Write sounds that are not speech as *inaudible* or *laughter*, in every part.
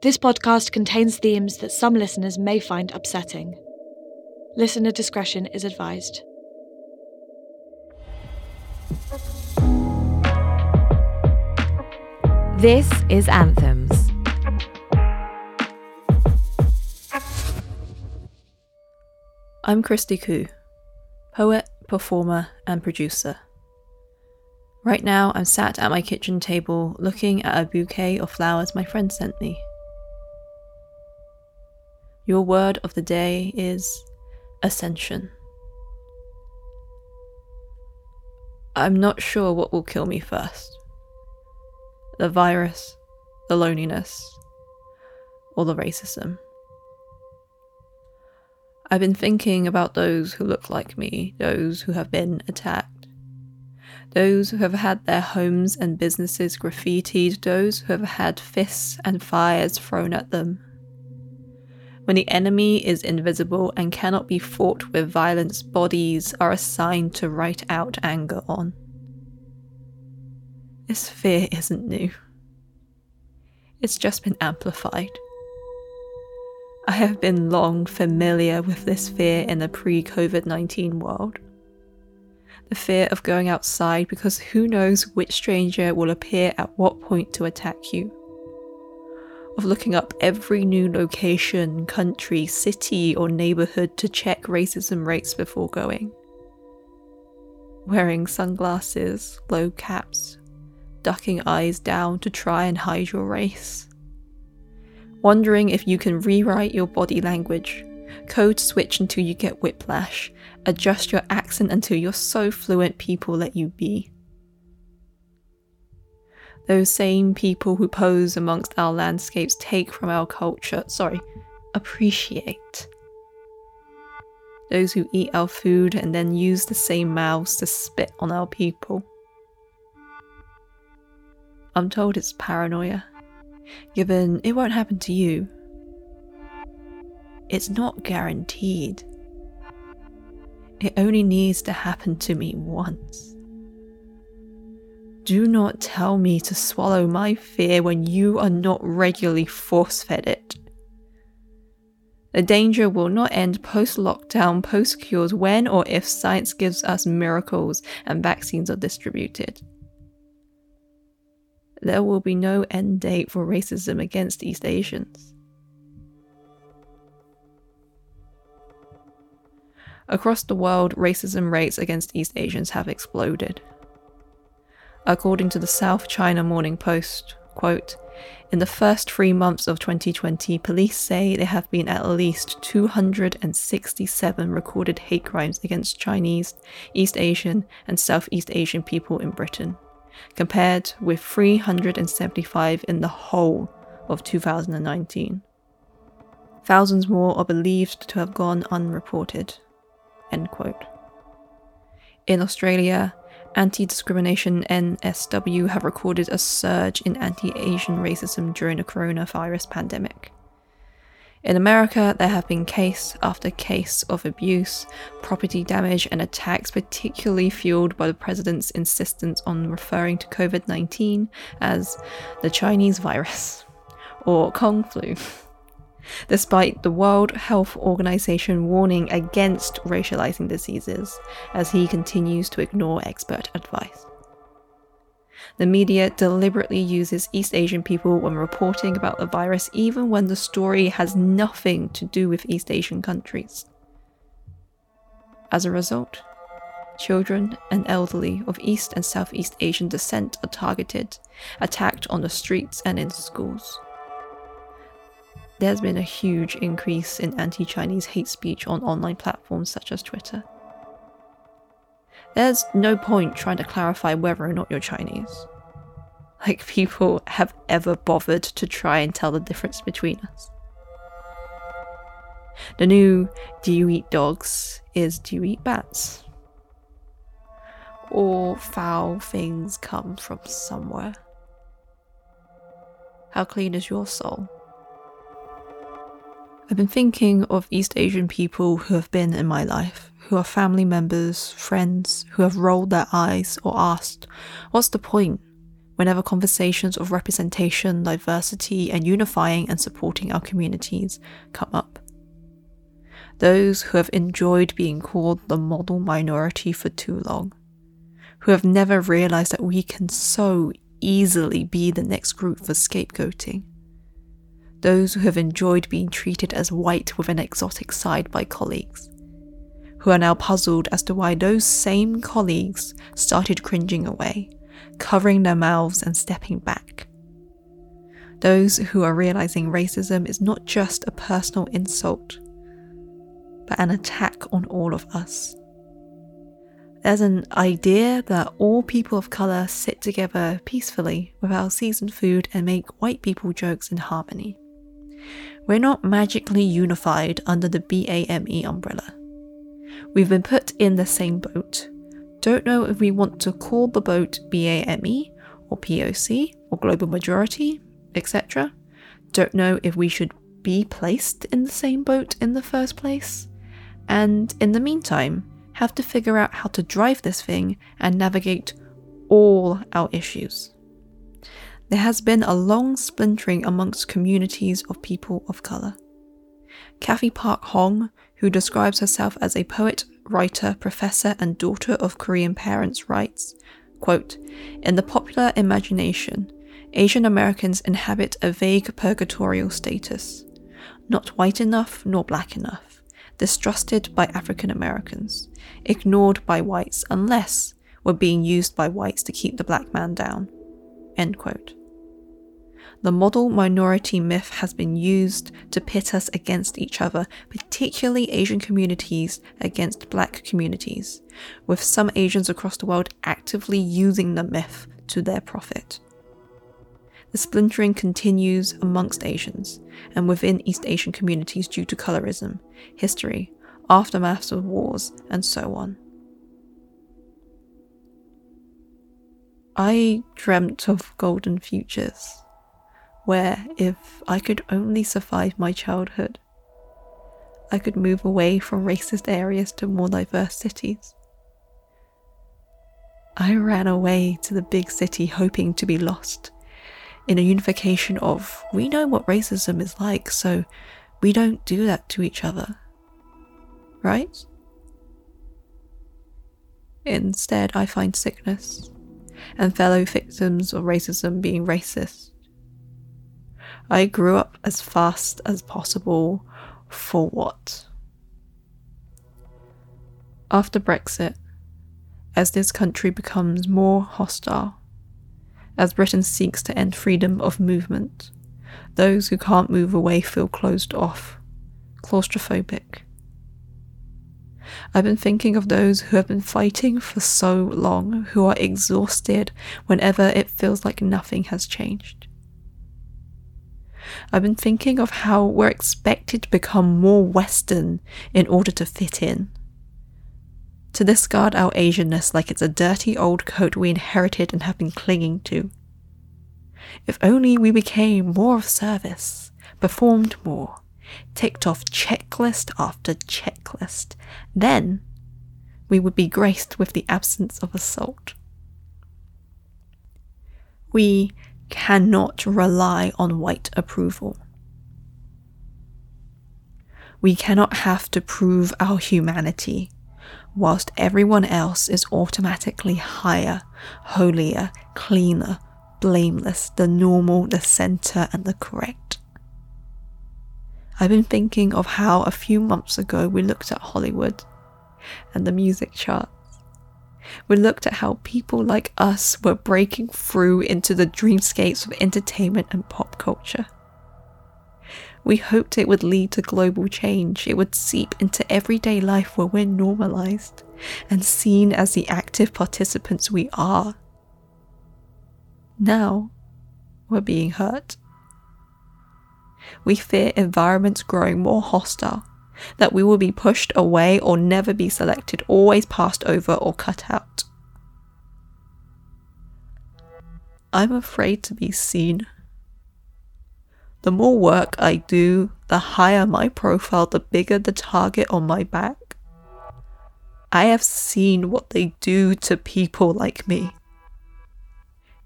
This podcast contains themes that some listeners may find upsetting. Listener discretion is advised. This is Anthems. I'm Christy Ku, poet, performer, and producer. Right now, I'm sat at my kitchen table looking at a bouquet of flowers my friend sent me. Your word of the day is ascension. I'm not sure what will kill me first the virus, the loneliness, or the racism. I've been thinking about those who look like me, those who have been attacked, those who have had their homes and businesses graffitied, those who have had fists and fires thrown at them. When the enemy is invisible and cannot be fought with violence, bodies are assigned to write out anger on. This fear isn't new. It's just been amplified. I have been long familiar with this fear in the pre COVID 19 world. The fear of going outside because who knows which stranger will appear at what point to attack you. Of looking up every new location, country, city, or neighborhood to check racism rates before going. Wearing sunglasses, low caps, ducking eyes down to try and hide your race wondering if you can rewrite your body language, code switch until you get whiplash, adjust your accent until you're so fluent people let you be. Those same people who pose amongst our landscapes take from our culture, sorry, appreciate. Those who eat our food and then use the same mouths to spit on our people. I'm told it's paranoia given it won't happen to you. It's not guaranteed. It only needs to happen to me once. Do not tell me to swallow my fear when you are not regularly force fed it. The danger will not end post lockdown, post cures, when or if science gives us miracles and vaccines are distributed there will be no end date for racism against East Asians. Across the world, racism rates against East Asians have exploded. According to the South China Morning Post, quote, in the first three months of 2020, police say there have been at least 267 recorded hate crimes against Chinese, East Asian, and Southeast Asian people in Britain compared with 375 in the whole of 2019. Thousands more are believed to have gone unreported. End quote. In Australia, Anti Discrimination NSW have recorded a surge in anti Asian racism during the coronavirus pandemic. In America, there have been case after case of abuse, property damage, and attacks, particularly fueled by the president's insistence on referring to COVID 19 as the Chinese virus or Kung flu. *laughs* Despite the World Health Organization warning against racializing diseases, as he continues to ignore expert advice. The media deliberately uses East Asian people when reporting about the virus, even when the story has nothing to do with East Asian countries. As a result, children and elderly of East and Southeast Asian descent are targeted, attacked on the streets and in schools. There's been a huge increase in anti Chinese hate speech on online platforms such as Twitter. There's no point trying to clarify whether or not you're Chinese. Like *laughs* people have ever bothered to try and tell the difference between us. The new do you eat dogs is do you eat bats? All foul things come from somewhere. How clean is your soul? I've been thinking of East Asian people who have been in my life, who are family members, friends, who have rolled their eyes or asked, What's the point? whenever conversations of representation, diversity, and unifying and supporting our communities come up. Those who have enjoyed being called the model minority for too long, who have never realized that we can so easily be the next group for scapegoating. Those who have enjoyed being treated as white with an exotic side by colleagues, who are now puzzled as to why those same colleagues started cringing away, covering their mouths and stepping back. Those who are realizing racism is not just a personal insult, but an attack on all of us. There's an idea that all people of colour sit together peacefully with our seasoned food and make white people jokes in harmony. We're not magically unified under the BAME umbrella. We've been put in the same boat. Don't know if we want to call the boat BAME or POC or Global Majority, etc. Don't know if we should be placed in the same boat in the first place. And in the meantime, have to figure out how to drive this thing and navigate all our issues. There has been a long splintering amongst communities of people of colour. Cathy Park Hong, who describes herself as a poet, writer, professor, and daughter of Korean parents, writes quote, In the popular imagination, Asian Americans inhabit a vague purgatorial status, not white enough nor black enough distrusted by African Americans, ignored by whites unless were being used by whites to keep the black man down. End quote. The model minority myth has been used to pit us against each other, particularly Asian communities against black communities, with some Asians across the world actively using the myth to their profit. The splintering continues amongst Asians and within East Asian communities due to colorism, history, aftermaths of wars, and so on. I dreamt of golden futures, where if I could only survive my childhood, I could move away from racist areas to more diverse cities. I ran away to the big city hoping to be lost in a unification of we know what racism is like, so we don't do that to each other. Right? Instead, I find sickness and fellow victims of racism being racist. I grew up as fast as possible for what? After Brexit, as this country becomes more hostile, as Britain seeks to end freedom of movement. Those who can't move away feel closed off, claustrophobic. I've been thinking of those who have been fighting for so long, who are exhausted whenever it feels like nothing has changed. I've been thinking of how we're expected to become more Western in order to fit in to discard our Asianness like it's a dirty old coat we inherited and have been clinging to. If only we became more of service, performed more, ticked off checklist after checklist, then we would be graced with the absence of assault. We cannot rely on white approval. We cannot have to prove our humanity whilst everyone else is automatically higher, holier, cleaner, blameless, the normal, the center, and the correct. I've been thinking of how a few months ago we looked at Hollywood and the music charts. We looked at how people like us were breaking through into the dreamscapes of entertainment and pop culture. We hoped it would lead to global change, it would seep into everyday life where we're normalized and seen as the active participants we are. Now, we're being hurt. We fear environments growing more hostile, that we will be pushed away or never be selected, always passed over or cut out. I'm afraid to be seen. The more work I do, the higher my profile, the bigger the target on my back. I have seen what they do to people like me.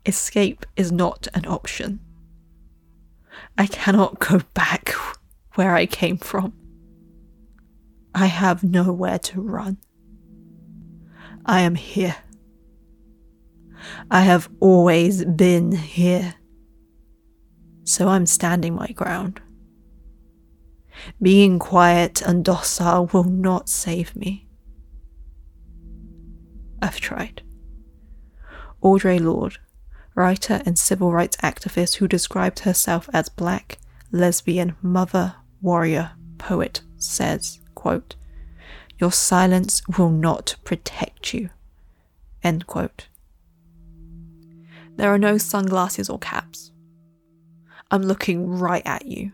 Escape is not an option. I cannot go back where I came from. I have nowhere to run. I am here. I have always been here. So I'm standing my ground. Being quiet and docile will not save me. I've tried. Audre Lorde, writer and civil rights activist who described herself as black, lesbian, mother, warrior, poet, says, quote, Your silence will not protect you. End quote. There are no sunglasses or caps. I'm looking right at you.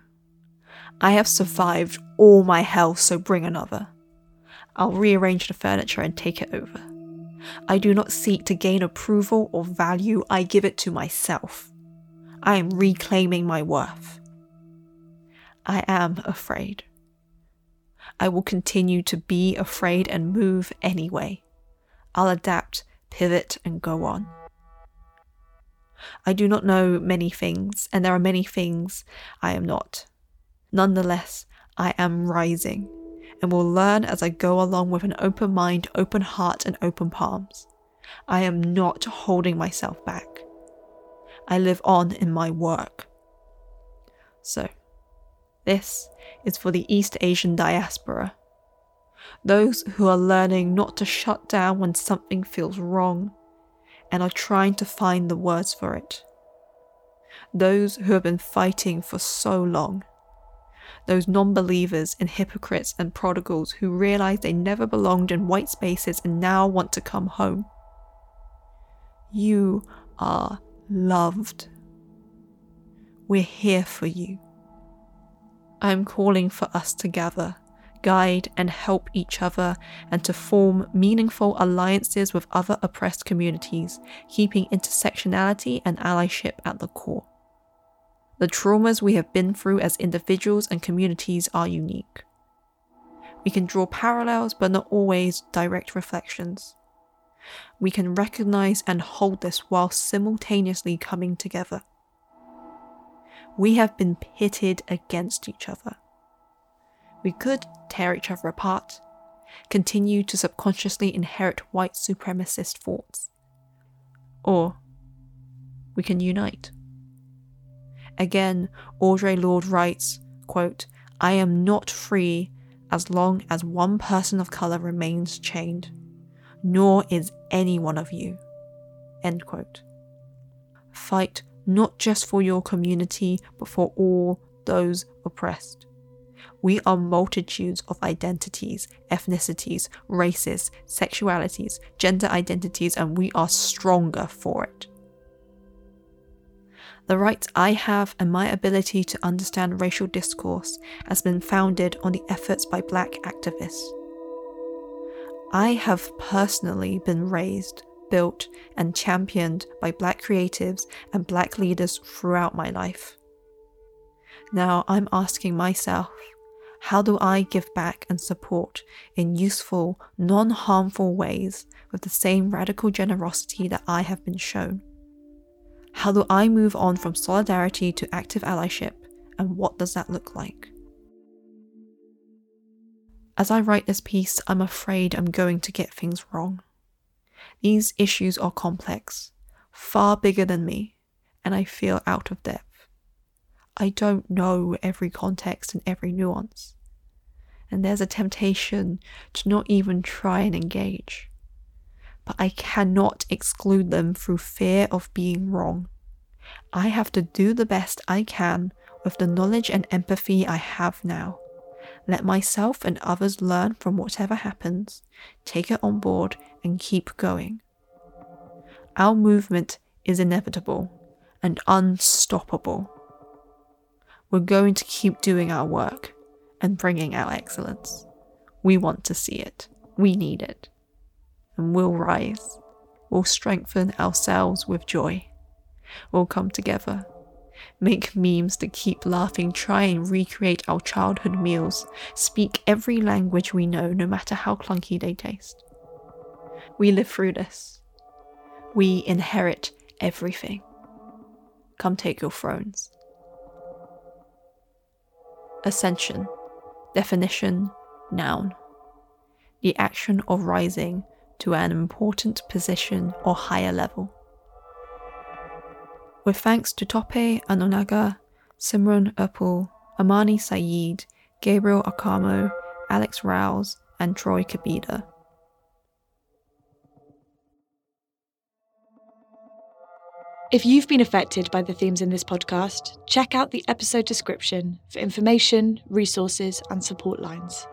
I have survived all my hell, so bring another. I'll rearrange the furniture and take it over. I do not seek to gain approval or value, I give it to myself. I am reclaiming my worth. I am afraid. I will continue to be afraid and move anyway. I'll adapt, pivot, and go on. I do not know many things, and there are many things I am not. Nonetheless, I am rising and will learn as I go along with an open mind, open heart, and open palms. I am not holding myself back. I live on in my work. So, this is for the East Asian diaspora. Those who are learning not to shut down when something feels wrong and are trying to find the words for it. Those who have been fighting for so long those non believers and hypocrites and prodigals who realize they never belonged in white spaces and now want to come home. You are loved. We're here for you. I'm calling for us to gather, guide, and help each other, and to form meaningful alliances with other oppressed communities, keeping intersectionality and allyship at the core. The traumas we have been through as individuals and communities are unique. We can draw parallels, but not always direct reflections. We can recognize and hold this while simultaneously coming together. We have been pitted against each other. We could tear each other apart, continue to subconsciously inherit white supremacist thoughts. Or we can unite. Again, Audre Lorde writes, quote, I am not free as long as one person of colour remains chained, nor is any one of you. End quote. Fight not just for your community, but for all those oppressed. We are multitudes of identities, ethnicities, races, sexualities, gender identities, and we are stronger for it. The rights I have and my ability to understand racial discourse has been founded on the efforts by black activists. I have personally been raised, built, and championed by black creatives and black leaders throughout my life. Now I'm asking myself, how do I give back and support in useful, non harmful ways with the same radical generosity that I have been shown? How do I move on from solidarity to active allyship, and what does that look like? As I write this piece, I'm afraid I'm going to get things wrong. These issues are complex, far bigger than me, and I feel out of depth. I don't know every context and every nuance. And there's a temptation to not even try and engage but I cannot exclude them through fear of being wrong. I have to do the best I can with the knowledge and empathy I have now. Let myself and others learn from whatever happens, take it on board, and keep going. Our movement is inevitable and unstoppable. We're going to keep doing our work and bringing our excellence. We want to see it. We need it and we'll rise. We'll strengthen ourselves with joy. We'll come together. Make memes to keep laughing, try and recreate our childhood meals, speak every language we know, no matter how clunky they taste. We live through this. We inherit everything. Come take your thrones. Ascension. Definition Noun. The action of rising to an important position or higher level. With thanks to Tope Anonaga, Simran Upal, Amani Saeed, Gabriel Akamo, Alex Rouse, and Troy Cabida. If you've been affected by the themes in this podcast, check out the episode description for information, resources, and support lines.